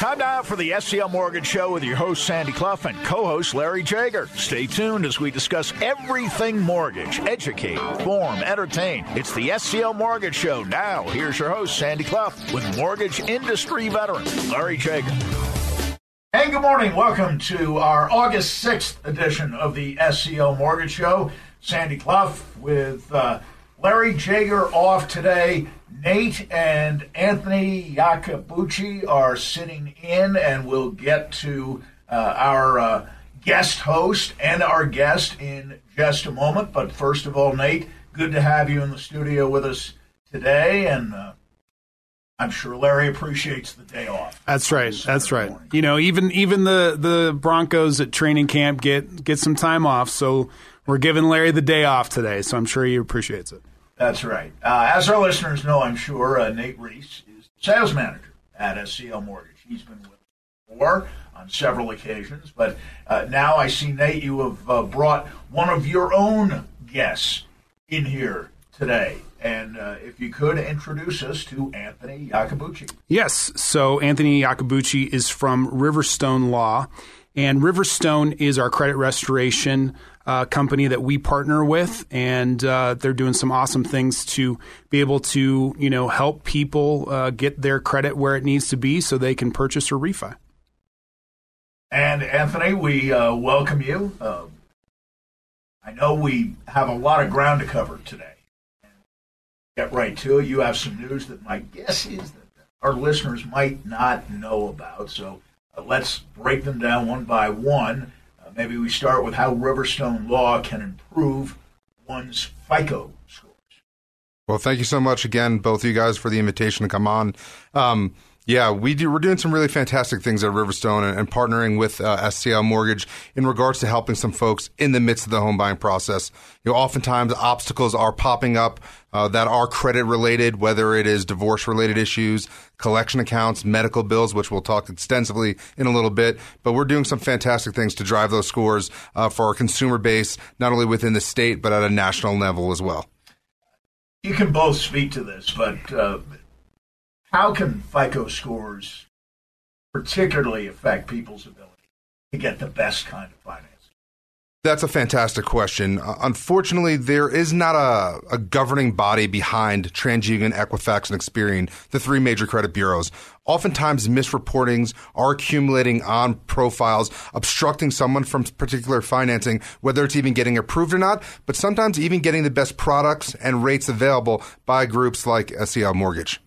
Time now for the SCL Mortgage Show with your host, Sandy Clough, and co host, Larry Jager. Stay tuned as we discuss everything mortgage, educate, inform, entertain. It's the SCL Mortgage Show. Now, here's your host, Sandy Clough, with mortgage industry veteran, Larry Jager. And good morning. Welcome to our August 6th edition of the SCL Mortgage Show. Sandy Clough with uh, Larry Jager off today. Nate and Anthony Iacobucci are sitting in, and we'll get to uh, our uh, guest host and our guest in just a moment. But first of all, Nate, good to have you in the studio with us today, and uh, I'm sure Larry appreciates the day off. That's right. That's right. Morning. You know, even even the the Broncos at training camp get get some time off, so we're giving Larry the day off today. So I'm sure he appreciates it. That's right. Uh, as our listeners know, I'm sure, uh, Nate Reese is sales manager at SCL Mortgage. He's been with us before on several occasions, but uh, now I see, Nate, you have uh, brought one of your own guests in here today. And uh, if you could introduce us to Anthony Iacobucci. Yes. So Anthony Iacobucci is from Riverstone Law. And Riverstone is our credit restoration uh, company that we partner with, and uh, they're doing some awesome things to be able to, you know, help people uh, get their credit where it needs to be so they can purchase or refi. And Anthony, we uh, welcome you. Uh, I know we have a lot of ground to cover today. Get right to it. You have some news that my guess is that our listeners might not know about. So uh, let's break them down one by one. Maybe we start with how Riverstone Law can improve one's FICO scores. Well, thank you so much again, both of you guys, for the invitation to come on. Um, yeah, we do. We're doing some really fantastic things at Riverstone and, and partnering with uh, SCL Mortgage in regards to helping some folks in the midst of the home buying process. You know, oftentimes obstacles are popping up uh, that are credit related, whether it is divorce related issues, collection accounts, medical bills, which we'll talk extensively in a little bit. But we're doing some fantastic things to drive those scores uh, for our consumer base, not only within the state but at a national level as well. You can both speak to this, but uh, how can FICO scores particularly affect people's ability to get the best kind of financing? That's a fantastic question. Uh, unfortunately, there is not a, a, governing body behind TransUnion, Equifax, and Experian, the three major credit bureaus. Oftentimes, misreportings are accumulating on profiles, obstructing someone from particular financing, whether it's even getting approved or not, but sometimes even getting the best products and rates available by groups like SCL Mortgage.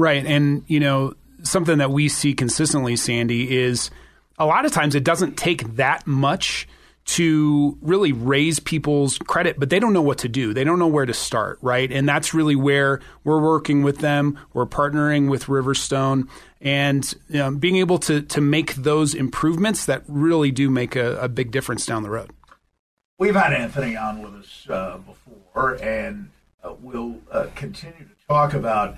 Right. And, you know, something that we see consistently, Sandy, is a lot of times it doesn't take that much to really raise people's credit, but they don't know what to do. They don't know where to start, right? And that's really where we're working with them. We're partnering with Riverstone and you know, being able to, to make those improvements that really do make a, a big difference down the road. We've had Anthony on with us uh, before, and uh, we'll uh, continue to talk about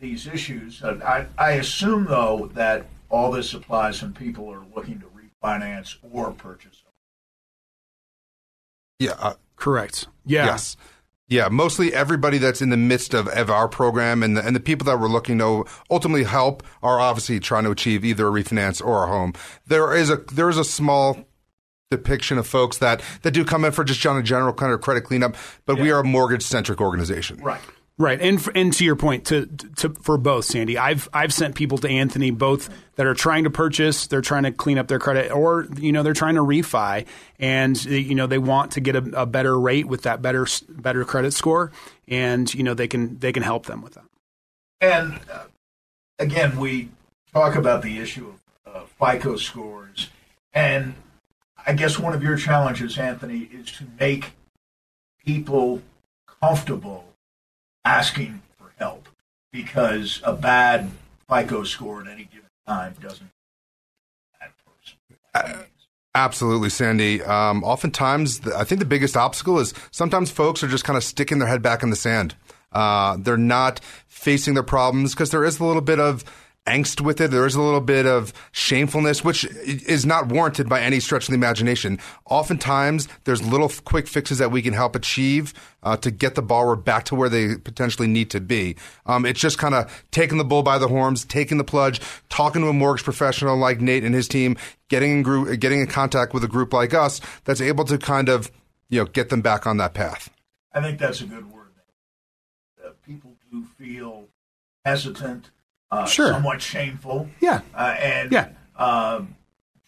these issues. I, I assume, though, that all this applies when people are looking to refinance or purchase. Yeah, uh, correct. Yeah. Yes. Yeah, mostly everybody that's in the midst of, of our program and the, and the people that we're looking to ultimately help are obviously trying to achieve either a refinance or a home. There is a there is a small depiction of folks that, that do come in for just on a general kind of credit cleanup, but yeah. we are a mortgage centric organization. Right. Right, and and to your point, to, to for both, Sandy, I've I've sent people to Anthony both that are trying to purchase, they're trying to clean up their credit, or you know they're trying to refi, and you know they want to get a, a better rate with that better better credit score, and you know they can they can help them with that. And uh, again, we talk about the issue of uh, FICO scores, and I guess one of your challenges, Anthony, is to make people comfortable asking for help because a bad FICO score at any given time doesn't absolutely, Sandy. Um, oftentimes, I think the biggest obstacle is sometimes folks are just kind of sticking their head back in the sand. Uh, they're not facing their problems because there is a little bit of angst with it. There is a little bit of shamefulness, which is not warranted by any stretch of the imagination. Oftentimes, there's little quick fixes that we can help achieve uh, to get the borrower back to where they potentially need to be. Um, it's just kind of taking the bull by the horns, taking the plunge, talking to a mortgage professional like Nate and his team, getting in group, getting in contact with a group like us that's able to kind of you know get them back on that path. I think that's a good word. Uh, people do feel hesitant uh, Sure. somewhat shameful, Yeah. uh, and Yeah. uh,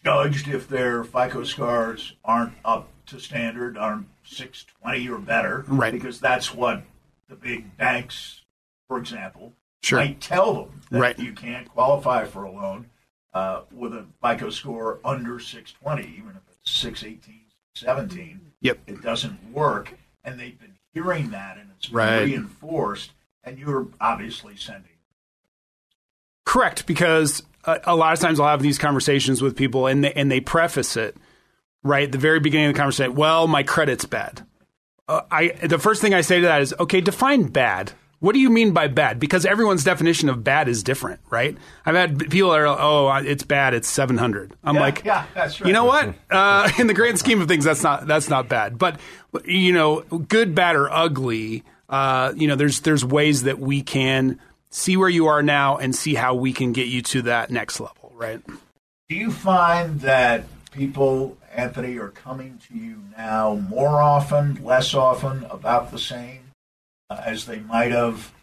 judged if their FICO scores aren't up to standard, aren't 620 or better, Right. Because that's what the big banks, for example, Sure. might tell them that Right. you can't qualify for a loan uh, with a FICO score under 620, even if it's 618, 17 Yep. it doesn't work, and they've been hearing that, and it's been Right. reinforced. And you're obviously sending. Correct, because a, a lot of times I'll have these conversations with people, and they, and they preface it right at the very beginning of the conversation. Well, my credit's bad. Uh, I the first thing I say to that is, okay, define bad. What do you mean by bad? Because everyone's definition of bad is different, right? I've had people that are, oh, it's bad. It's seven hundred. I'm Yeah, like, yeah, that's right. You know what? Uh, in the grand scheme of things, that's not that's not bad. But you know, good, bad, or ugly. Uh, you know, there's there's ways that we can see where you are now and see how we can get you to that next level, right? Do you find that people, Anthony, are coming to you now more often, less often, about the same uh, as they might have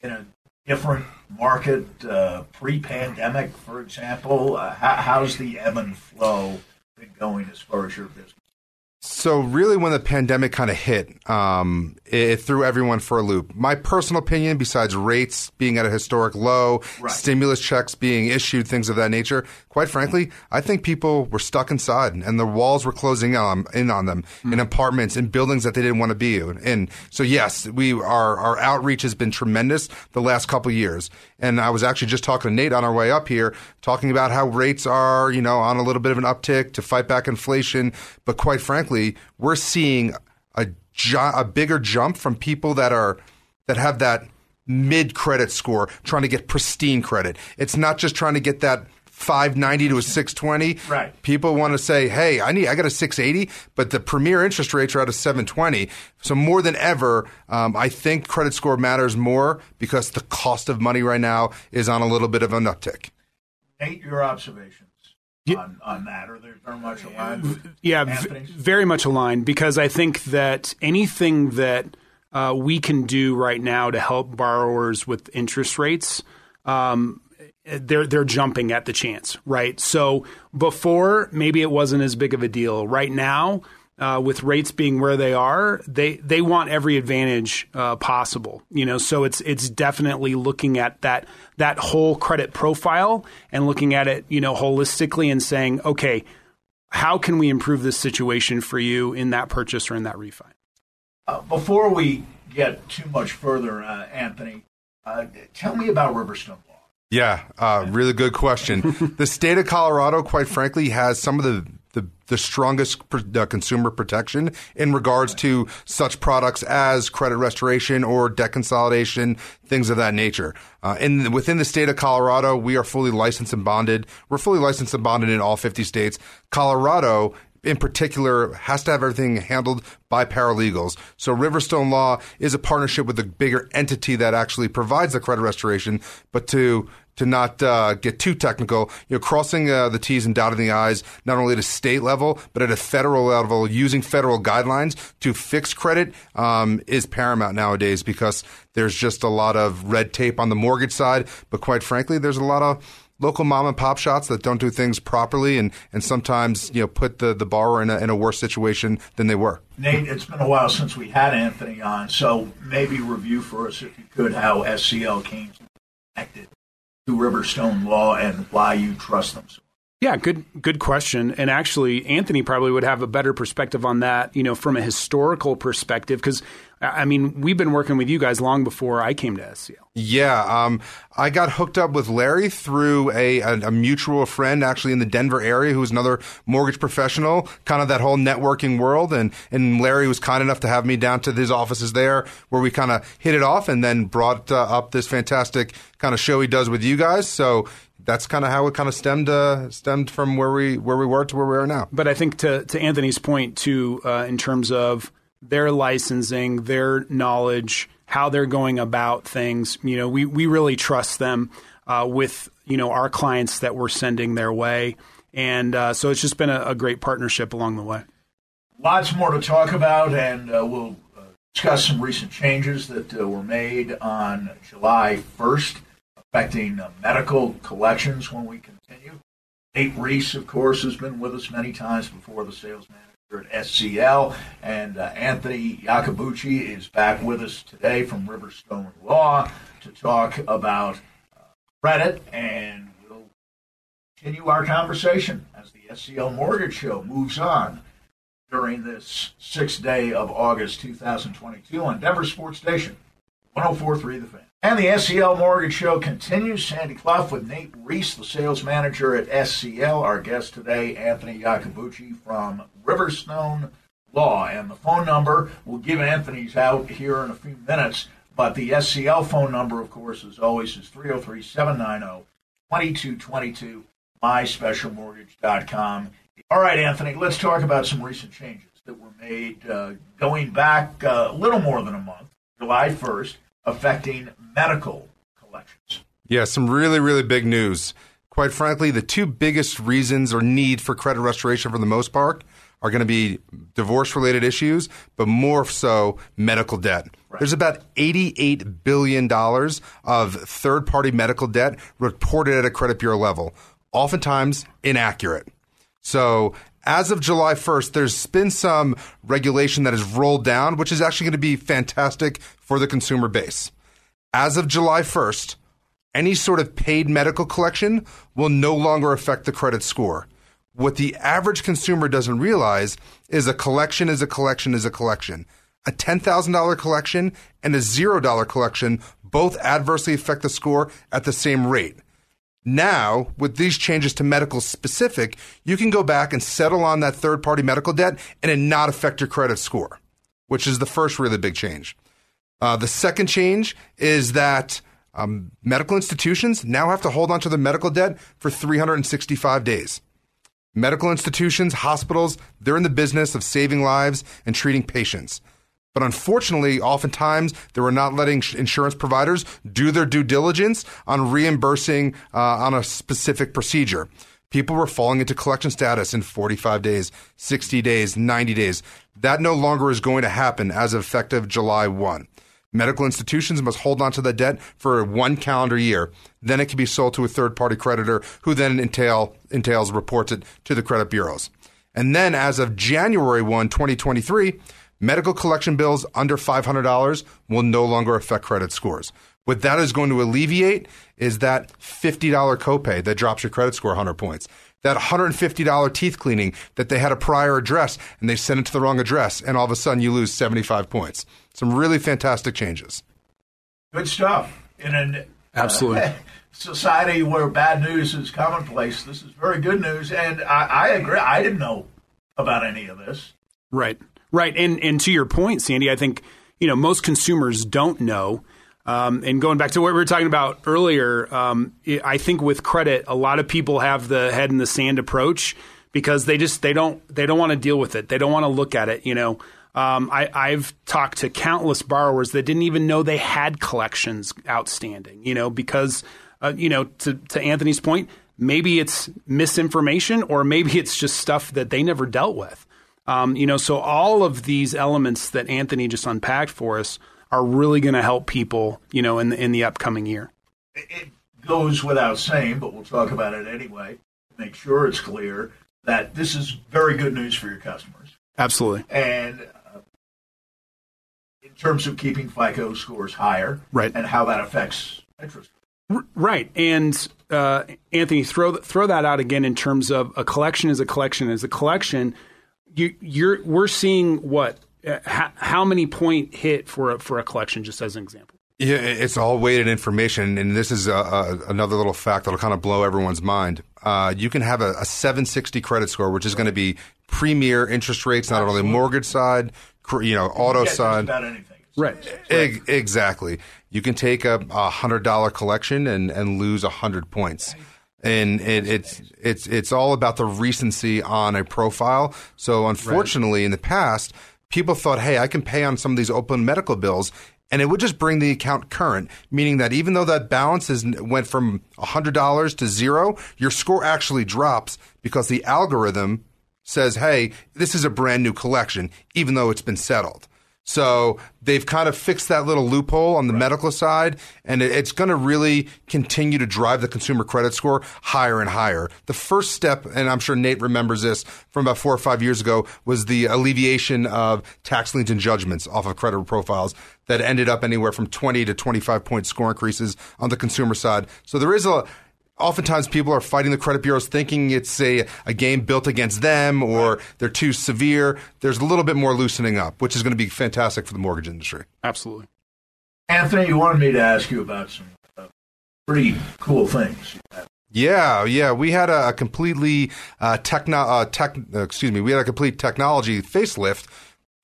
in a different market uh, pre-pandemic, for example? Uh, how, how's the ebb and flow been going as far as your business? So really, when the pandemic kind of hit, um, it threw everyone for a loop. My personal opinion, besides rates being at a historic low, Right. stimulus checks being issued, things of that nature, quite frankly, I think people were stuck inside and the walls were closing on, in on them in apartments, in buildings that they didn't want to be in. And so yes, we our our outreach has been tremendous the last couple of years. And I was actually just talking to Nate on our way up here, talking about how rates are, you know, on a little bit of an uptick to fight back inflation. But quite frankly, we're seeing a ju- a bigger jump from people that are that have that mid credit score, trying to get pristine credit. It's not just trying to get that 590 to a 620. Right. People want to say, "Hey, I need I got a 680," but the premier interest rates are at a 720. So more than ever, um, I think credit score matters more because the cost of money right now is on a little bit of an uptick. Nate, your observations on, on that? Are they very much aligned with Yeah, v- very much aligned because I think that anything that uh, we can do right now to help borrowers with interest rates, um, they're they're jumping at the chance, right? So before maybe it wasn't as big of a deal. Right now, uh, with rates being where they are, they they want every advantage uh, possible. You know, so it's it's definitely looking at that that whole credit profile and looking at it, you know, holistically and saying, okay, how can we improve this situation for you in that purchase or in that refi? Uh, before we get too much further, uh, Anthony, uh, tell me about Riverstone Law. Yeah, uh, really good question. the state of Colorado, quite frankly, has some of the the, the strongest pr- uh, consumer protection in regards to such products as credit restoration or debt consolidation, things of that nature. Uh, in within the state of Colorado, we are fully licensed and bonded. We're fully licensed and bonded in all 50 states. Colorado in particular has to have everything handled by paralegals. So Riverstone Law is a partnership with a bigger entity that actually provides the credit restoration, but to to not uh, get too technical, you know, crossing uh, the T's and dotting the I's, not only at a state level, but at a federal level, using federal guidelines to fix credit um, is paramount nowadays because there's just a lot of red tape on the mortgage side. But quite frankly, there's a lot of local mom and pop shops that don't do things properly and, and sometimes you know put the, the borrower in a, in a worse situation than they were. Nate, it's been a while since we had Anthony on, so maybe review for us, if you could, how SCL came connected to Riverstone Law and why you trust them so Yeah, good good question. And actually, Anthony probably would have a better perspective on that, you know, from a historical perspective, because I mean, we've been working with you guys long before I came to SCL. Yeah, um, I got hooked up with Larry through a, a, a, mutual friend actually in the Denver area who was another mortgage professional, kind of that whole networking world. And, and Larry was kind enough to have me down to his offices there where we kind of hit it off and then brought uh, up this fantastic kind of show he does with you guys. So that's kind of how it kind of stemmed uh, stemmed from where we where we were to where we are now. But I think to to Anthony's point too, uh, in terms of their licensing, their knowledge, how they're going about things. You know, we, we really trust them uh, with, you know, our clients that we're sending their way. And uh, so it's just been a, a, great partnership along the way. Lots more to talk about, and uh, we'll uh, discuss some recent changes that uh, were made on July 1st affecting uh, medical collections when we continue. Nate Reese, of course, has been with us many times before, the sales manager at SCL. And uh, Anthony Iacobucci is back with us today from Riverstone Law to talk about uh, credit. And we'll continue our conversation as the SCL Mortgage Show moves on during this sixth day of August 2022 on Denver Sports Station 1043 The Fan. And the SCL Mortgage Show continues. Sandy Clough with Nate Reese, the sales manager at SCL. Our guest today, Anthony Iacobucci from Riverstone Law. And the phone number, we'll give Anthony's out here in a few minutes, but the SCL phone number, of course, as always, is 303 790 2222, myspecialmortgage.com. All right, Anthony, let's talk about some recent changes that were made uh, going back uh, a little more than a month, July 1st affecting medical collections. Yeah, some really, really big news. Quite frankly, the two biggest reasons or need for credit restoration for the most part are going to be divorce related issues, but more so medical debt. Right. There's about $88 billion of third party medical debt reported at a credit bureau level, oftentimes inaccurate. So as of July 1st, there's been some regulation that has rolled down, which is actually going to be fantastic for the consumer base. As of July 1st, any sort of paid medical collection will no longer affect the credit score. What the average consumer doesn't realize is a collection is a collection is a collection. A $10,000 collection and a $0 collection both adversely affect the score at the same rate. Now, with these changes to medical specific, you can go back and settle on that third party medical debt and it not affect your credit score, which is the first really big change. Uh, the second change is that um, medical institutions now have to hold on to their medical debt for 365 days. Medical institutions, hospitals, they're in the business of saving lives and treating patients. But unfortunately, oftentimes they were not letting insurance providers do their due diligence on reimbursing uh, on a specific procedure. People were falling into collection status in 45 days, 60 days, 90 days. That no longer is going to happen as of effective July 1. Medical institutions must hold on to the debt for one calendar year. Then it can be sold to a third party creditor who then entail, entails reports it to the credit bureaus. And then as of January 1, 2023, medical collection bills under $500 will no longer affect credit scores. What that is going to alleviate is that $50 copay that drops your credit score 100 points. That $150 teeth cleaning that they had a prior address and they sent it to the wrong address, and all of a sudden you lose 75 points. Some really fantastic changes. Good stuff. In an absolutely uh, society where bad news is commonplace, this is very good news. And I, I agree. I didn't know about any of this. Right. Right, and and to your point, Sandy, I think you know most consumers don't know. Um, and going back to what we were talking about earlier, um, I think with credit, a lot of people have the head in the sand approach because they just they don't they don't want to deal with it. They don't want to look at it. You know, um, I, I've talked to countless borrowers that didn't even know they had collections outstanding. You know, because uh, you know to to Anthony's point, maybe it's misinformation or maybe it's just stuff that they never dealt with. Um, you know, so all of these elements that Anthony just unpacked for us are really going to help people, you know, in the, in the upcoming year. It goes without saying, but we'll talk about it anyway. Make sure it's clear that this is very good news for your customers. Absolutely. And uh, in terms of keeping FICO scores higher, right, and how that affects interest. Right, and uh, Anthony, throw throw that out again in terms of a collection is a collection is a collection you, you're we're seeing what uh, how, how many point hit for a, for a collection, just as an example? Yeah, it's all weighted information, and this is a, a, another little fact that'll kind of blow everyone's mind. Uh, you can have a, a 760 credit score, which is going to be premier interest rates, not only mortgage side, you know, auto Yeah, side. About anything. Right. Ex- exactly. You can take a, a hundred dollar collection and, and lose a hundred points. And it, it's it's it's all about the recency on a profile. So unfortunately, in the past, people thought, "Hey, I can pay on some of these open medical bills," and it would just bring the account current, meaning that even though that balance is went from hundred dollars to zero, your score actually drops because the algorithm says, "Hey, this is a brand new collection," even though it's been settled. So they've kind of fixed that little loophole on the medical side, and it's going to really continue to drive the consumer credit score higher and higher. The first step, and I'm sure Nate remembers this from about four or five years ago, was the alleviation of tax liens and judgments off of credit profiles that ended up anywhere from 20 to 25 point score increases on the consumer side. So there is a Oftentimes, people are fighting the credit bureaus thinking it's a, a game built against them or they're too severe. There's a little bit more loosening up, which is going to be fantastic for the mortgage industry. Absolutely. Anthony, you wanted me to ask you about some uh, pretty cool things. Yeah, yeah, we had a, a completely uh, techno, uh, tech, uh, excuse me, we had a complete technology facelift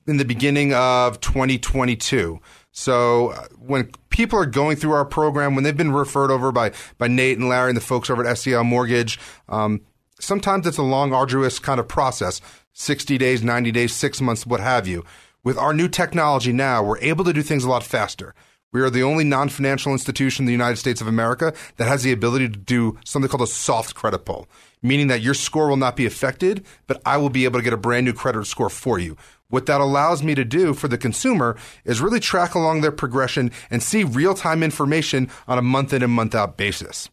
in the beginning of 2022. So uh, when people are going through our program, when they've been referred over by by Nate and Larry and the folks over at SCL Mortgage, um, sometimes it's a long, arduous kind of process 60 days, 90 days, six months, what have you. With our new technology now, we're able to do things a lot faster. We are the only non financial institution in the United States of America that has the ability to do something called a soft credit pull, meaning that your score will not be affected, but I will be able to get a brand new credit score for you. What that allows me to do for the consumer is really track along their progression and see real time information on a month in and month out basis.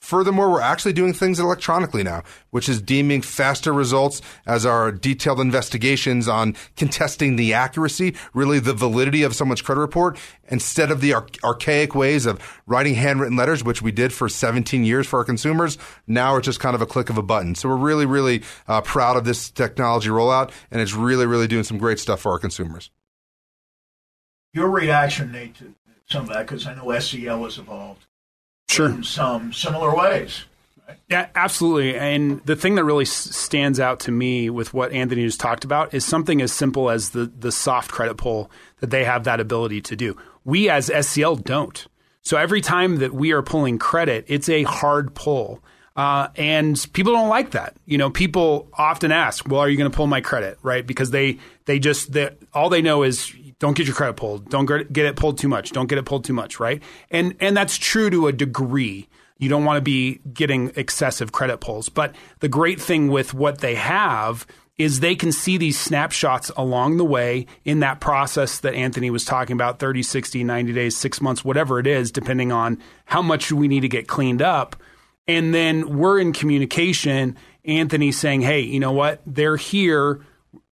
Furthermore, we're actually doing things electronically now, which is deeming faster results as our detailed investigations on contesting the accuracy, really the validity of someone's credit report, instead of the ar- archaic ways of writing handwritten letters, which we did for 17 years for our consumers. Now it's just kind of a click of a button. So we're really, really uh, proud of this technology rollout, and it's really, really doing some great stuff for our consumers. Your reaction, Nate, to some of that, because I know SCL has evolved Sure. in some similar ways. Yeah, absolutely. And the thing that really s- stands out to me with what Anthony just talked about is something as simple as the the soft credit pull that they have that ability to do. We as SCL don't. So every time that we are pulling credit, it's a hard pull. Uh, and people don't like that. You know, people often ask, "Well, are you going to pull my credit?" Right? Because they they just they, all they know is don't get your credit pulled. Don't get it pulled too much. Don't get it pulled too much. Right? And and that's true to a degree. You don't want to be getting excessive credit pulls. But the great thing with what they have is they can see these snapshots along the way in that process that Anthony was talking about 30, 60, 90 days, six months, whatever it is, depending on how much we need to get cleaned up. And then we're in communication. Anthony saying, hey, you know what? They're here.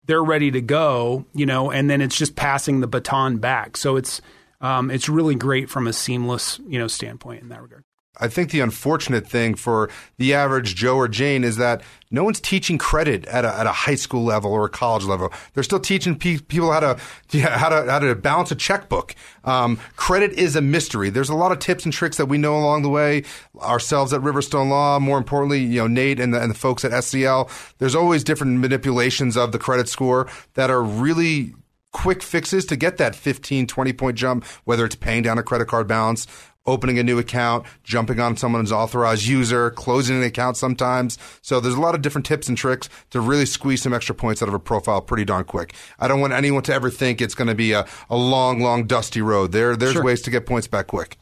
They're ready to go, you know, and then it's just passing the baton back. So it's, um, it's really great from a seamless, you know, standpoint in that regard. I think the unfortunate thing for the average Joe or Jane is that no one's teaching credit at a, at a high school level or a college level. They're still teaching pe- people how to, yeah, how to how to balance a checkbook. Um, credit is a mystery. There's a lot of tips and tricks that we know along the way. Ourselves at Riverstone Law, more importantly, you know Nate and the, and the folks at SCL. There's always different manipulations of the credit score that are really quick fixes to get that 15, 20 point jump, whether it's paying down a credit card balance, opening a new account, jumping on someone's authorized user, closing an account sometimes. So there's a lot of different tips and tricks to really squeeze some extra points out of a profile pretty darn quick. I don't want anyone to ever think it's going to be a, a long, long, dusty road. There, there's Sure. ways to get points back quick.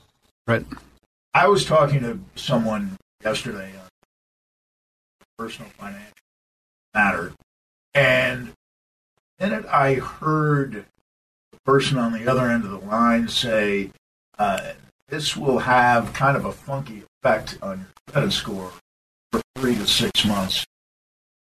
Right. I was talking to someone yesterday on personal financial matter, and in it I heard the person on the other end of the line say, uh, "This will have kind of a funky effect on your credit score for three to six months."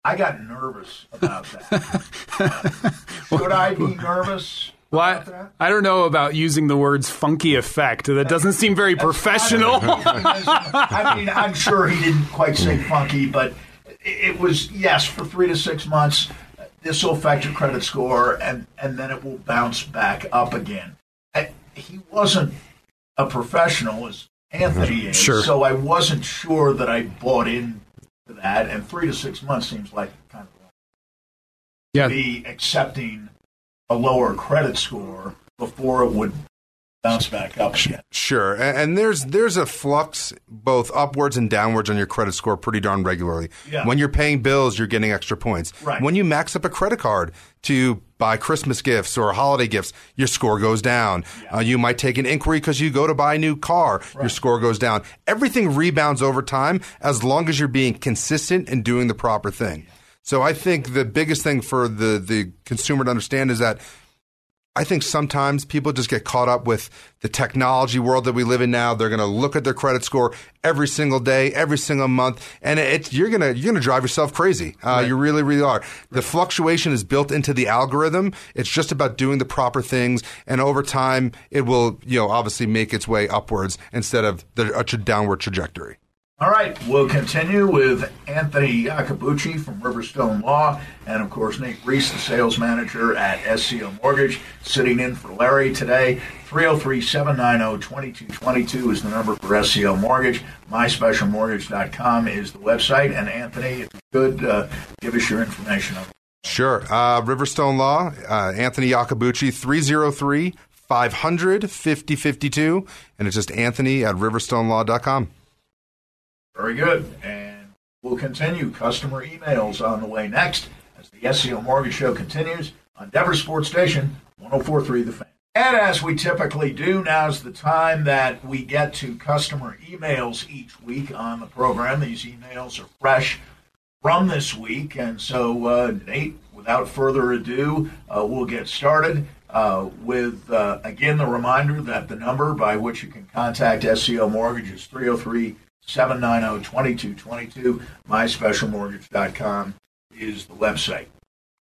I got nervous about that. Should I be nervous? Well. I, I don't know about using the words funky effect. That doesn't seem very professional. I mean, I'm sure he didn't quite say funky, but it was yes for three to six months. this will affect your credit score, and and then it will bounce back up again. I, he wasn't a professional as Anthony mm-hmm. is, Sure. so I wasn't sure that I bought into that. And three to six months seems like kind of long Yeah. to be accepting a lower credit score before it would bounce back up again. Sure, and, there's there's a flux both upwards and downwards on your credit score pretty darn regularly. Yeah. When you're paying bills, you're getting extra points. Right. When you max up a credit card to buy Christmas gifts or holiday gifts, your score goes down. Uh, you might take an inquiry because you go to buy a new car, your score goes down. Everything rebounds over time as long as you're being consistent and doing the proper thing. So I think the biggest thing for the the consumer to understand is that I think sometimes people just get caught up with the technology world that we live in now. They're going to look at their credit score every single day, every single month, and it's you're gonna you're gonna drive yourself crazy. Uh, You really, really are. The fluctuation is built into the algorithm. It's just about doing the proper things, and over time, it will you know obviously make its way upwards instead of the a downward trajectory. All right, we'll continue with Anthony Iacobucci from Riverstone Law, and of course Nate Reese, the sales manager at SCL Mortgage, sitting in for Larry today. 303-790-2222 is the number for SCL Mortgage. MySpecialMortgage.com is the website. And Anthony, if you could uh, give us your information on Sure. Uh, Riverstone Law, uh, Anthony Iacobucci, 303 500 5052. And it's just Anthony at riverstonelaw.com. Very good. And we'll continue. Customer emails on the way next as the SCL Mortgage Show continues on Denver Sports Station 1043 The Fan. And as we typically do, now's the time that we get to customer emails each week on the program. These emails are fresh from this week. And so, uh, Nate, without further ado, uh, we'll get started uh, with, uh, again, the reminder that the number by which you can contact SCL Mortgage is 303 790 2222. MySpecialMortgage.com is the website.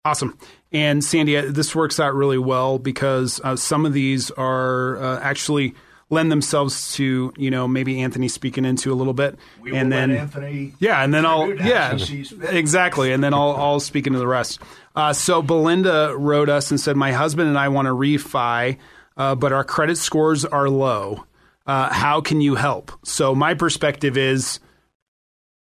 Awesome. And Sandy, uh, this works out really well because uh, some of these are uh, actually lend themselves to, you know, maybe Anthony speaking into a little bit. We will and then, Anthony. yeah, and then I'll, yeah, he sees fit. exactly. And then I'll, I'll speak into the rest. Uh, so Belinda wrote us and said, My husband and I want to refi, uh, but our credit scores are low. Uh, how can you help? So my perspective is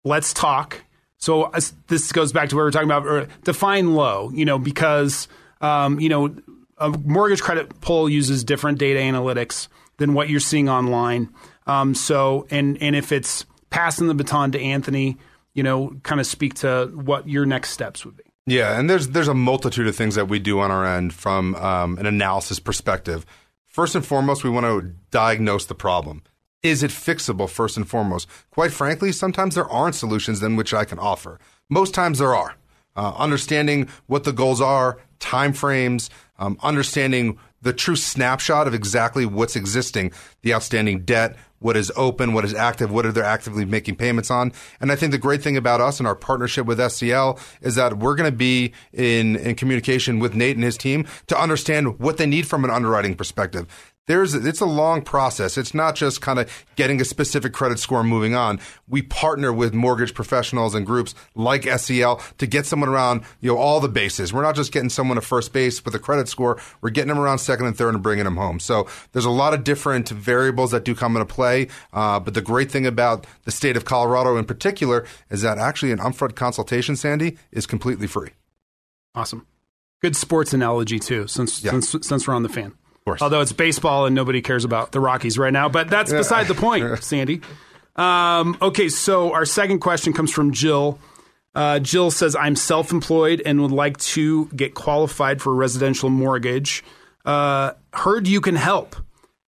let's talk. So uh, this goes back to what we were talking about. Define low, you know, because um, you know a mortgage credit poll uses different data analytics than what you're seeing online. Um, so and and if it's passing the baton to Anthony, you know, kind of speak to what your next steps would be. Yeah, and there's there's a multitude of things that we do on our end from um, an analysis perspective. First and foremost, we want to diagnose the problem. Is it fixable? First and foremost, quite frankly, sometimes there aren't solutions in which I can offer. Most times there are. Uh, understanding what the goals are, timeframes, um, understanding the true snapshot of exactly what's existing, the outstanding debt, what is open, what is active, what are they actively making payments on. And I think the great thing about us and our partnership with SCL is that we're going to be in, in communication with Nate and his team to understand what they need from an underwriting perspective. There's, it's a long process. It's not just kind of getting a specific credit score and moving on. We partner with mortgage professionals and groups like SCL to get someone around, you know, all the bases. We're not just getting someone to first base with a credit score. We're getting them around second and third and bringing them home. So there's a lot of different variables that do come into play. Uh, but the great thing about the state of Colorado in particular is that actually an upfront consultation, Sandy, is completely free. Awesome. Good sports analogy too, since Yeah. since since we're on the fan. Course. Although it's baseball and nobody cares about the Rockies right now, but that's beside the point, Sandy. Um, okay, so our second question comes from Jill. Uh, Jill says, "I'm self-employed and would like to get qualified for a residential mortgage. Uh, heard you can help.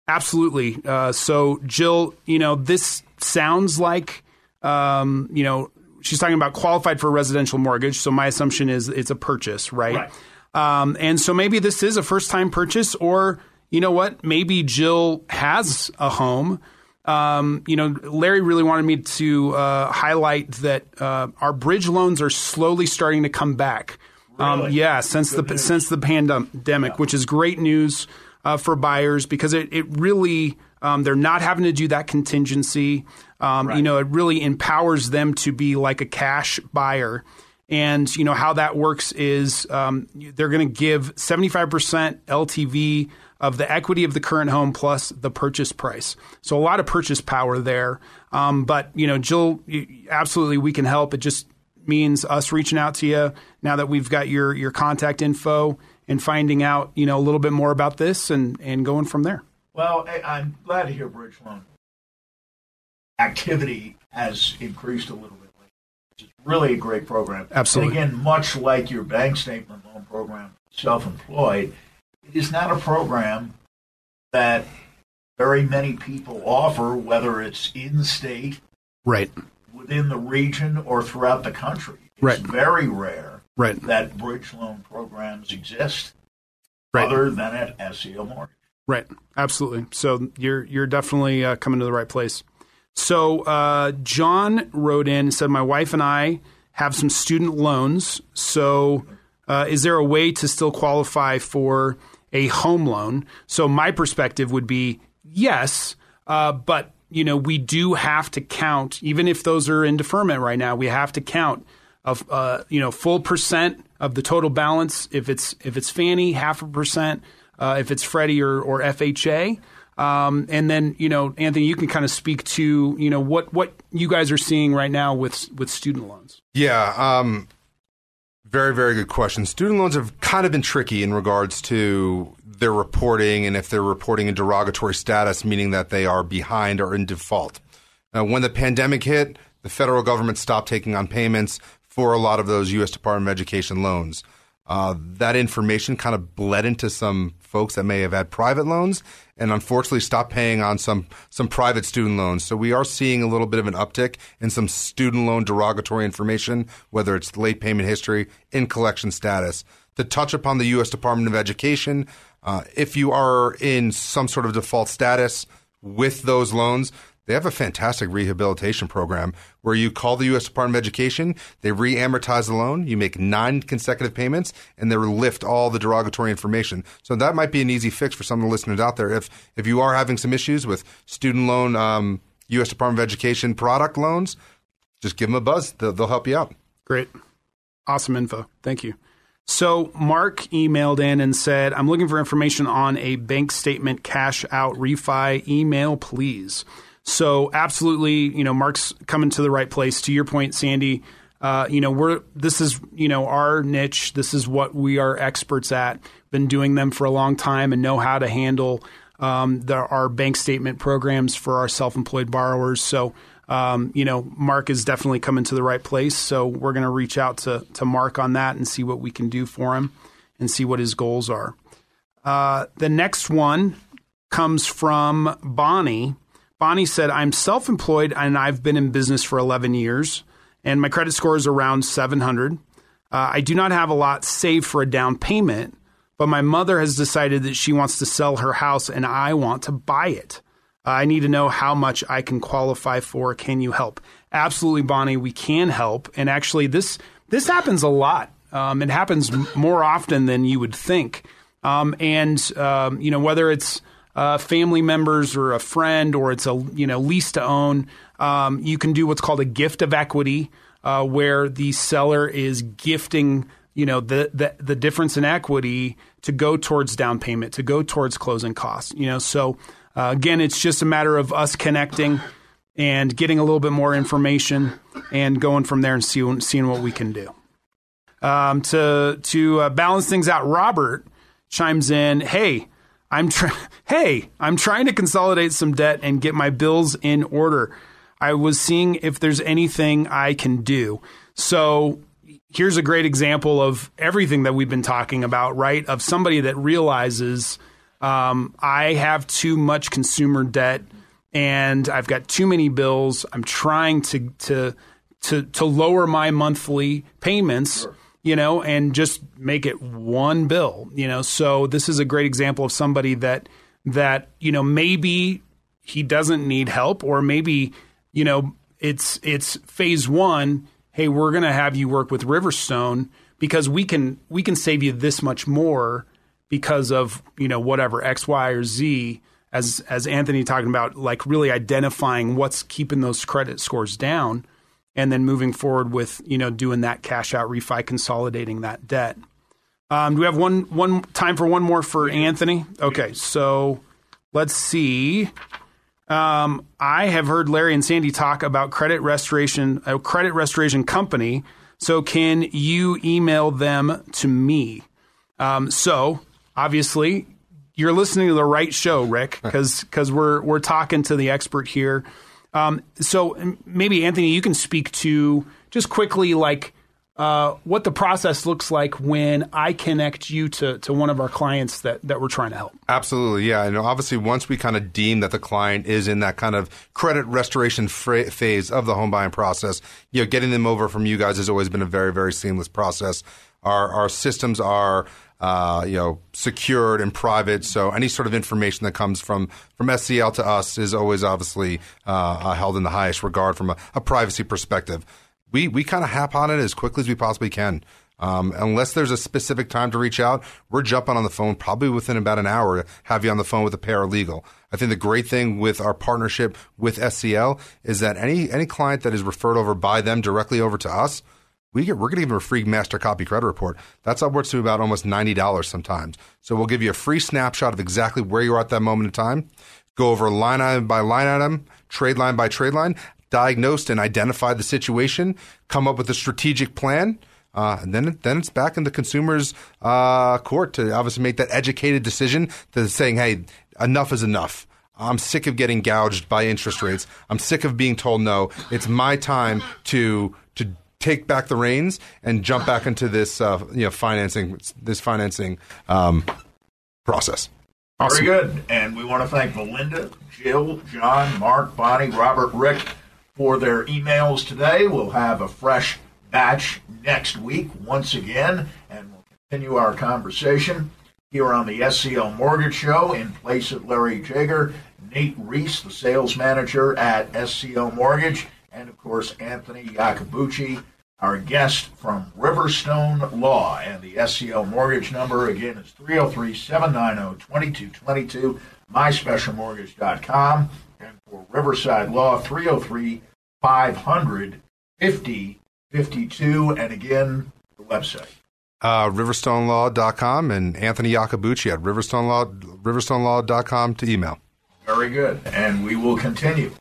Absolutely. Uh, so, Jill, you know this sounds like, um, you know, she's talking about qualified for a residential mortgage. So my assumption is it's a purchase, right? Right. Um, and so maybe this is a first time purchase, or you know what? Maybe Jill has a home. Um, you know, Larry really wanted me to uh, highlight that uh, our bridge loans are slowly starting to come back. Um, yeah, since the news. since the pandemic, which is great news uh, for buyers because it it really um, they're not having to do that contingency. Um, You know, it really empowers them to be like a cash buyer. And you know how that works is um, they're going to give 75% LTV of the equity of the current home plus the purchase price. So a lot of purchase power there. Um, but you know, Jill, absolutely, we can help. It just means us reaching out to you now that we've got your your contact info and finding out you know a little bit more about this and and going from there. Well, I'm glad to hear bridge loan activity has increased a little bit. It's really a great program. Absolutely. And again, much like your bank statement loan program, self-employed, it is not a program that very many people offer, whether it's in state, right, within the region, or throughout the country. It's right. very rare right. that bridge loan programs exist, right. other than at SCL Mortgage. Right. Absolutely. So you're you're definitely uh, coming to the right place. So uh, John wrote in and said, "My wife and I have some student loans. So uh, is there a way to still qualify for a home loan?" So my perspective would be yes, uh, but you know we do have to count, even if those are in deferment right now. We have to count of uh, you know full percent of the total balance if it's if it's Fannie, half a percent uh, if it's Freddie or, or FHA. Um, and then, you know, Anthony, you can kind of speak to, you know, what, what you guys are seeing right now with, with student loans. Yeah. Um, very, very good question. Student loans have kind of been tricky in regards to their reporting and if they're reporting in derogatory status, meaning that they are behind or in default. When the pandemic hit, the federal government stopped taking on payments for a lot of those U.S. Department of Education loans. Uh, that information kind of bled into some folks that may have had private loans and unfortunately stopped paying on some some private student loans. So we are seeing a little bit of an uptick in some student loan derogatory information, whether it's late payment history, in collection status. To touch upon the U.S. Department of Education, uh, if you are in some sort of default status with those loans, they have a fantastic rehabilitation program where you call the U.S. Department of Education, they re amortize the loan, you make nine consecutive payments, and they lift all the derogatory information. So that might be an easy fix for some of the listeners out there. If, if you are having some issues with student loan, um, U.S. Department of Education product loans, just give them a buzz. They'll, they'll help you out. Great. Awesome info. Thank you. So Mark emailed in and said, I'm looking for information on a bank statement cash out refi. Email, please. So absolutely, you know, Mark's coming to the right place. To your point, Sandy, uh, you know, we're this is you know our niche. This is what we are experts at. Been doing them for a long time and know how to handle um, the, our bank statement programs for our self-employed borrowers. So. Um, you know, Mark is definitely coming to the right place. So we're going to reach out to to Mark on that and see what we can do for him and see what his goals are. Uh, the next one comes from Bonnie. Bonnie said, I'm self employed and I've been in business for 11 years, and my credit score is around 700. Uh, I do not have a lot saved for a down payment, but my mother has decided that she wants to sell her house and I want to buy it. Uh, I need to know how much I can qualify for. Can you help? Absolutely, Bonnie, we can help. And actually, this this happens a lot. Um, it happens more often than you would think. Um, and um, you know whether it's uh, family members or a friend or it's a you know lease to own, um, you can do what's called a gift of equity, uh, where the seller is gifting you know the, the the difference in equity to go towards down payment, to go towards closing costs. You know, so uh, again, it's just a matter of us connecting and getting a little bit more information and going from there and see, seeing what we can do. Um, to to uh, balance things out, Robert chimes in, "Hey." I'm trying. Hey, I'm trying to consolidate some debt and get my bills in order. I was seeing if there's anything I can do. So here's a great example of everything that we've been talking about, right? Of somebody that realizes um, I have too much consumer debt and I've got too many bills. I'm trying to to to to lower my monthly payments. Sure you know, and just make it one bill, you know. So this is a great example of somebody that that you know maybe he doesn't need help, or maybe you know it's it's phase one. Hey, we're going to have you work with Riverstone because we can we can save you this much more because of you know whatever X, Y, or Z. As as Anthony talking about, like really identifying what's keeping those credit scores down and then moving forward with you know doing that cash out refi, consolidating that debt. Um, do we have one one time for one more for Anthony? Okay, so let's see. Um, I have heard Larry and Sandy talk about credit restoration, a credit restoration company. So can you email them to me? Um, so obviously, you're listening to the right show, Rick, because because we're we're talking to the expert here. Um, so maybe Anthony, you can speak to just quickly like uh, what the process looks like when I connect you to, to one of our clients that, that we're trying to help. Absolutely, yeah. And obviously, once we kind of deem that the client is in that kind of credit restoration fra- phase of the home buying process, you know, getting them over from you guys has always been a very, very seamless process. Our our systems are uh, you know, secured and private. So any sort of information that comes from from SCL to us is always obviously uh, held in the highest regard from a, a privacy perspective we we kind of hap on it as quickly as we possibly can. Um, unless there's a specific time to reach out, we're jumping on the phone probably within about an hour to have you on the phone with a paralegal. I think the great thing with our partnership with SCL is that any any client that is referred over by them directly over to us, we get we're going to give them a free master copy credit report. That's upwards to about almost ninety dollars sometimes. So we'll give you a free snapshot of exactly where you are at that moment in time. Go over line item by line item, trade line by trade line, diagnose and identify the situation, come up with a strategic plan. Uh, and then, then it's back in the consumer's uh, court to obviously make that educated decision to saying, "Hey, enough is enough. I'm sick of getting gouged by interest rates. I'm sick of being told no. It's my time to to take back the reins and jump back into this uh, you know financing this financing um, process." Awesome. Very good. And we want to thank Belinda, Jill, John, Mark, Bonnie, Robert, Rick for their emails today. We'll have a fresh batch next week once again, and we'll continue our conversation here on the SCL Mortgage Show in place of Larry Jager, Nate Reese, the sales manager at SCL Mortgage, and of course Anthony Iacobucci, our guest from Riverstone Law. And the SCL Mortgage number again is 303 790 2222, myspecialmortgage.com. And for Riverside Law, 303 500 50 52. And again, the website. Uh, riverstonelaw.com and Anthony Iacobucci at riverstonelaw, riverstonelaw.com to email. Very good. And we will continue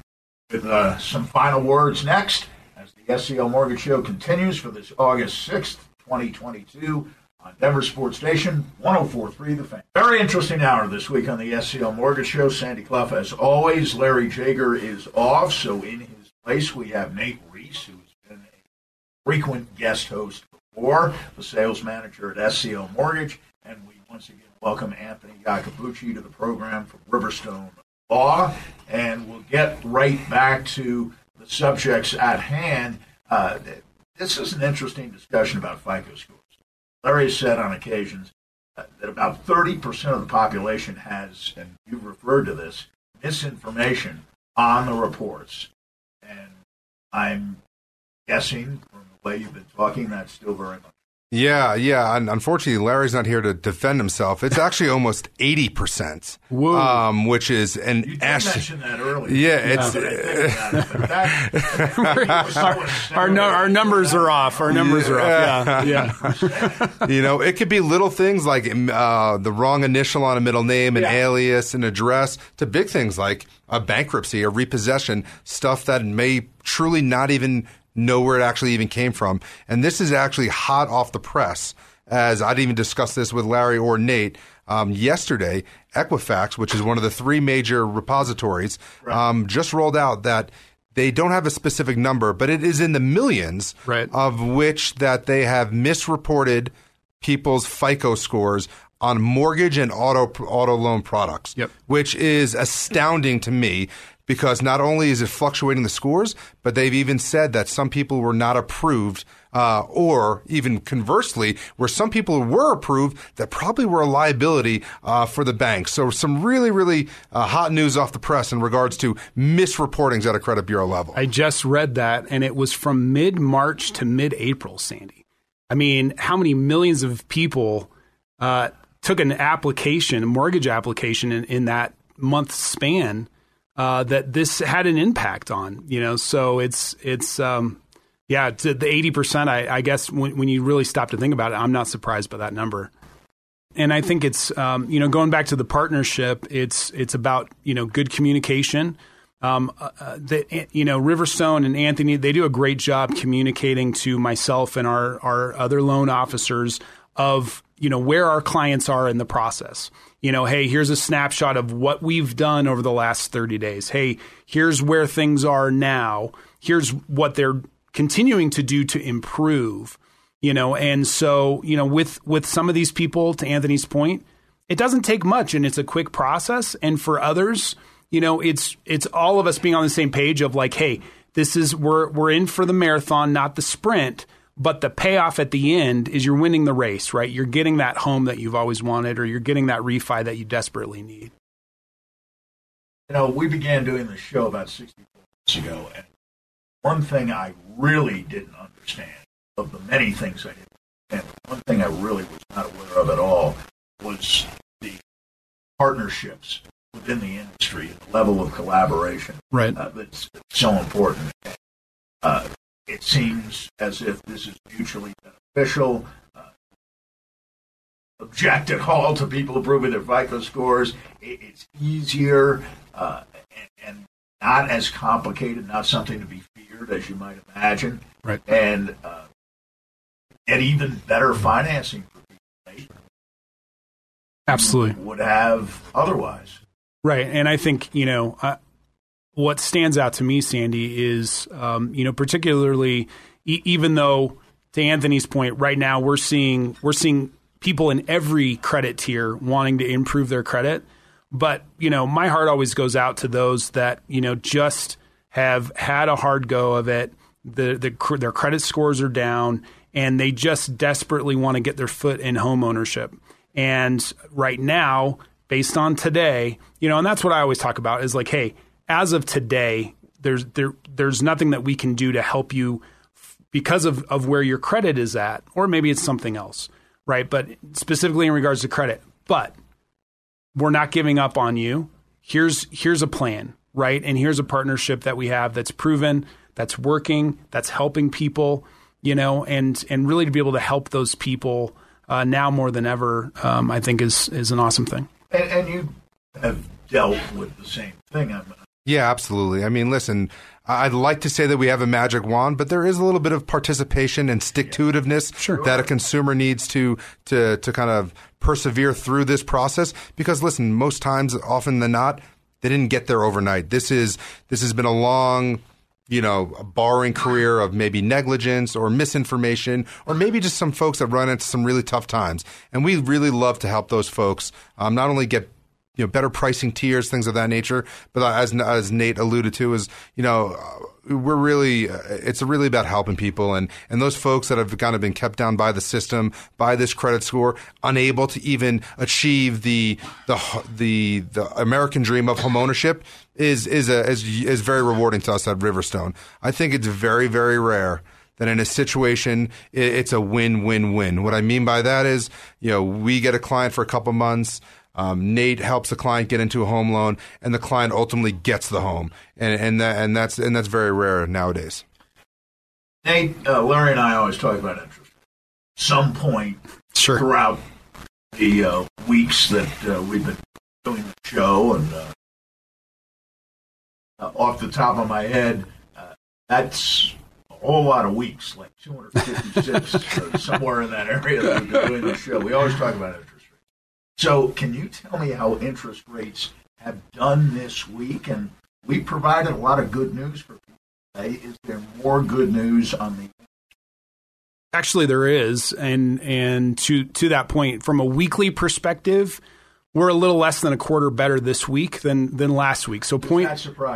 with uh, some final words next as the SCL Mortgage Show continues for this August 6th, 2022 on Denver Sports Station 1043 The Fan. Very interesting hour this week on the SCL Mortgage Show. Sandy Clough, as always. Larry Jager is off, so in his place, we have Nate Reese, who's been a frequent guest host before, the sales manager at SCL Mortgage. And we once again welcome Anthony Iacobucci to the program from Riverstone Law. And we'll get right back to the subjects at hand. Uh, this is an interesting discussion about FICO scores. Larry said on occasions uh, that about 30% of the population has, and you've referred to this, misinformation on the reports. And I'm guessing from the way you've been talking, that's still very much. Yeah, yeah. And unfortunately, Larry's not here to defend himself. It's actually almost eighty percent, um, which is an you did mention that earlier. Yeah, it's our, our, our numbers are off. Our numbers yeah. are off. Yeah, yeah. you know, it could be little things like uh, the wrong initial on a middle name, an yeah. alias, an address, to big things like a bankruptcy, a repossession, stuff that may truly not even know where it actually even came from. And this is actually hot off the press, as I didn't even discuss this with Larry or Nate. Um, yesterday, Equifax, which is one of the three major repositories, right. um, just rolled out that they don't have a specific number, but it is in the millions right. of which that they have misreported people's FICO scores on mortgage and auto auto loan products, yep. which is astounding to me because not only is it fluctuating the scores, but they've even said that some people were not approved, uh, or even conversely, where some people were approved that probably were a liability uh, for the bank. So some really, really uh, hot news off the press in regards to misreportings at a credit bureau level. I just read that, and it was from mid March to mid April, Sandy. I mean, how many millions of people uh, took an application, a mortgage application, in, in that month span? Uh, that this had an impact on. You know, so it's it's um, Yeah, to the eighty percent. I, I guess when, when you really stop to think about it, I'm not surprised by that number. And I think it's um, you know going back to the partnership, it's it's about you know good communication. Um, uh, uh the, you know Riverstone and Anthony they do a great job communicating to myself and our our other loan officers of you know where our clients are in the process you know, hey, here's a snapshot of what we've done over the last 30 days. Hey, here's where things are now. Here's what they're continuing to do to improve. You know, and so, you know, with with some of these people to Anthony's point, it doesn't take much and it's a quick process and for others, you know, it's it's all of us being on the same page of like, hey, this is we're we're in for the marathon, not the sprint but the payoff at the end is you're winning the race, right? You're getting that home that you've always wanted, or you're getting that refi that you desperately need. You know, we began doing this show about 60 months ago, and one thing I really didn't understand of the many things I didn't and one thing I really was not aware of at all was the partnerships within the industry, the level of collaboration. Right. Uh, that's, that's so important. Uh, it seems as if this is mutually beneficial. Uh, object at all to people improving their FICO scores. It, it's easier uh, and, and, not as complicated, not something to be feared as you might imagine. Right. And uh, and even better financing for people. Absolutely. Would have otherwise. Right. And I think, you know, uh, what stands out to me, Sandy, is um, you know particularly e- even though to Anthony's point, right now we're seeing we're seeing people in every credit tier wanting to improve their credit, but you know my heart always goes out to those that you know just have had a hard go of it. The, the their credit scores are down, and they just desperately want to get their foot in home ownership. And right now, based on today, you know, and that's what I always talk about is like, hey as of today, there's there there's nothing that we can do to help you because of, of where your credit is at, or maybe it's something else, right? But specifically in regards to credit. But we're not giving up on you. Here's here's a plan, right? And here's a partnership that we have that's proven, that's working, that's helping people, you know, and and really to be able to help those people uh, now more than ever, um, I think is is an awesome thing. And, and you have dealt with the same thing. I'm, yeah, absolutely. I mean, listen, I'd like to say that we have a magic wand, but there is a little bit of participation and stick to itiveness sure. that a consumer needs to to to kind of persevere through this process. Because listen, most times, often than not, they didn't get there overnight. This is this has been a long you know, borrowing career of maybe negligence or misinformation, or maybe just some folks that run into some really tough times. And we really love to help those folks um, not only get you know better pricing tiers, things of that nature. But as as Nate alluded to, is you know we're really uh, it's really about helping people and and those folks that have kind of been kept down by the system by this credit score, unable to even achieve the the the the American dream of homeownership is is a, is is very rewarding to us at Riverstone. I think it's very very rare that in a situation it's a win-win-win. What I mean by that is, you know, we get a client for a couple months. Um, Nate helps the client get into a home loan, and the client ultimately gets the home, and and that, and that's and that's very rare nowadays. Nate, uh, Larry, and I always talk about interest. Some point sure. throughout the uh, weeks that uh, we've been doing the show, and uh, uh, off the top of my head, uh, that's a whole lot of weeks, like 256, somewhere in that area that we've been doing the show. We always talk about it. So, can you tell me how interest rates have done this week? And we provided a lot of good news for people today. Is there more good news on the Actually, there is, and and to to that point, from a weekly perspective, we're a little less than a quarter better this week than than last week. So point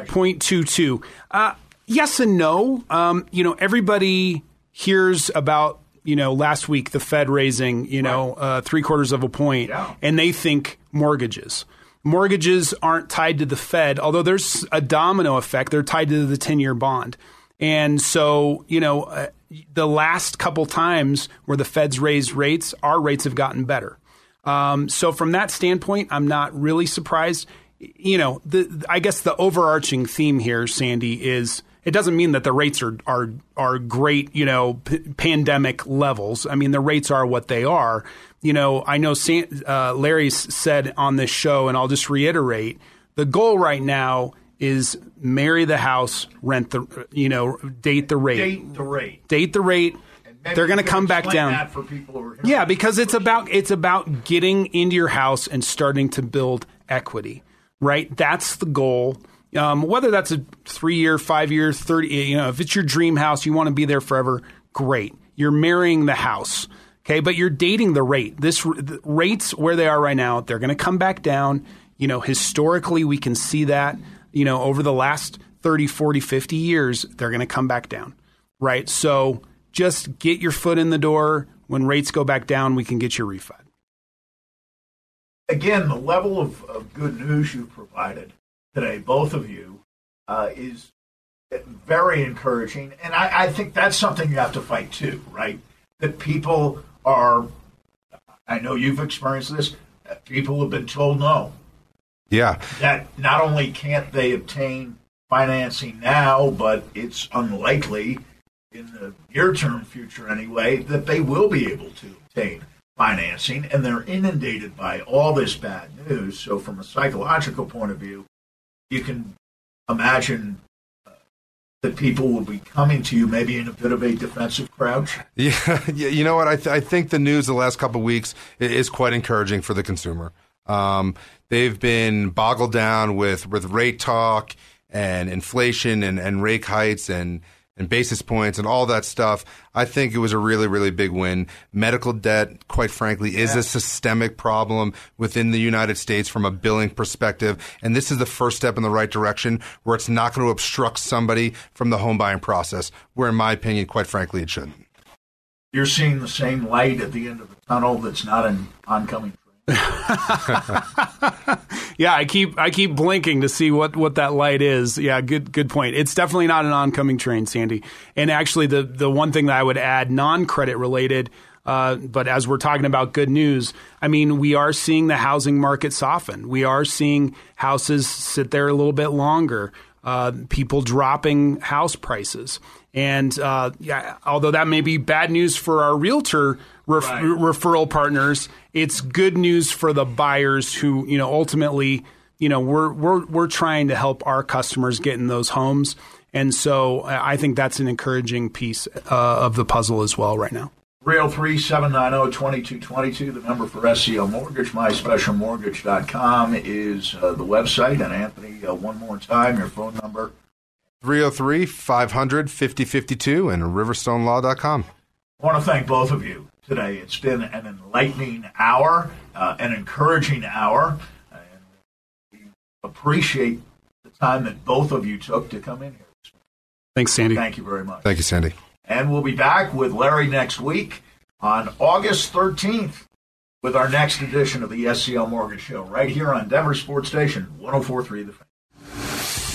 point two two. Uh, yes and no. Um, you know, everybody hears about you know, last week the Fed raising, you know, uh, three quarters of a point, yeah. and they think mortgages. Mortgages aren't tied to the Fed, although there's a domino effect. They're tied to the 10 year bond. And so, you know, uh, the last couple times where the Fed's raised rates, our rates have gotten better. Um, so, from that standpoint, I'm not really surprised. You know, the, I guess the overarching theme here, Sandy, is it doesn't mean that the rates are are are great, you know, p- pandemic levels. I mean, the rates are what they are. You know, I know San, uh, Larry said on this show, and I'll just reiterate: the goal right now is marry the house, rent the, you know, date the rate, date the rate, date the rate. They're going to come back down. yeah, because it's about it's about getting into your house and starting to build equity. Right, that's the goal. Um, whether that's a three year, five year, 30, you know, if it's your dream house, you want to be there forever, great. You're marrying the house. Okay. But you're dating the rate. This the rates where they are right now, they're going to come back down. You know, historically, we can see that, you know, over the last 30, 40, 50 years, they're going to come back down. Right. So just get your foot in the door. When rates go back down, we can get your refi. Again, the level of, of good news you've provided today, both of you, uh, is very encouraging. And I, I, think that's something you have to fight too, right? That people are, I know you've experienced this, people have been told no. Yeah. That not only can't they obtain financing now, but it's unlikely in the near term future anyway that they will be able to obtain financing and they're inundated by all this bad news. So, from a psychological point of view, you can imagine uh, that people will be coming to you maybe in a bit of a defensive crouch. Yeah, you know what? I, th- I think the news the last couple of weeks is quite encouraging for the consumer. Um, they've been boggled down with, with rate talk and inflation and, and rate heights and and basis points and all that stuff. I think it was a really, really big win. Medical debt, quite frankly, is yeah. a systemic problem within the United States from a billing perspective. And this is the first step in the right direction where it's not going to obstruct somebody from the home buying process, where, in my opinion, quite frankly, it shouldn't. You're seeing the same light at the end of the tunnel that's not an oncoming yeah, I keep I keep blinking to see what, what that light is. Yeah, good good point. It's definitely not an oncoming train, Sandy. And actually, the the one thing that I would add, non credit related, uh, but as we're talking about good news, I mean, we are seeing the housing market soften. We are seeing houses sit there a little bit longer. Uh, people dropping house prices. And uh, yeah, although that may be bad news for our realtor ref- right. referral partners, it's good news for the buyers who, you know, ultimately, you know, we're we're we're trying to help our customers get in those homes, and so I think that's an encouraging piece uh, of the puzzle as well right now. 303 790 2222, the number for SCL Mortgage. MySpecialMortgage.com is uh, the website. And Anthony, uh, one more time, your phone number 303 500 5052 and riverstonelaw.com. I want to thank both of you today. It's been an enlightening hour, uh, an encouraging hour, and we appreciate the time that both of you took to come in here. Thanks, Sandy. Thank you very much. Thank you, Sandy. And we'll be back with Larry next week on August 13th with our next edition of the SCL Mortgage Show right here on Denver Sports Station 1043 The Fan.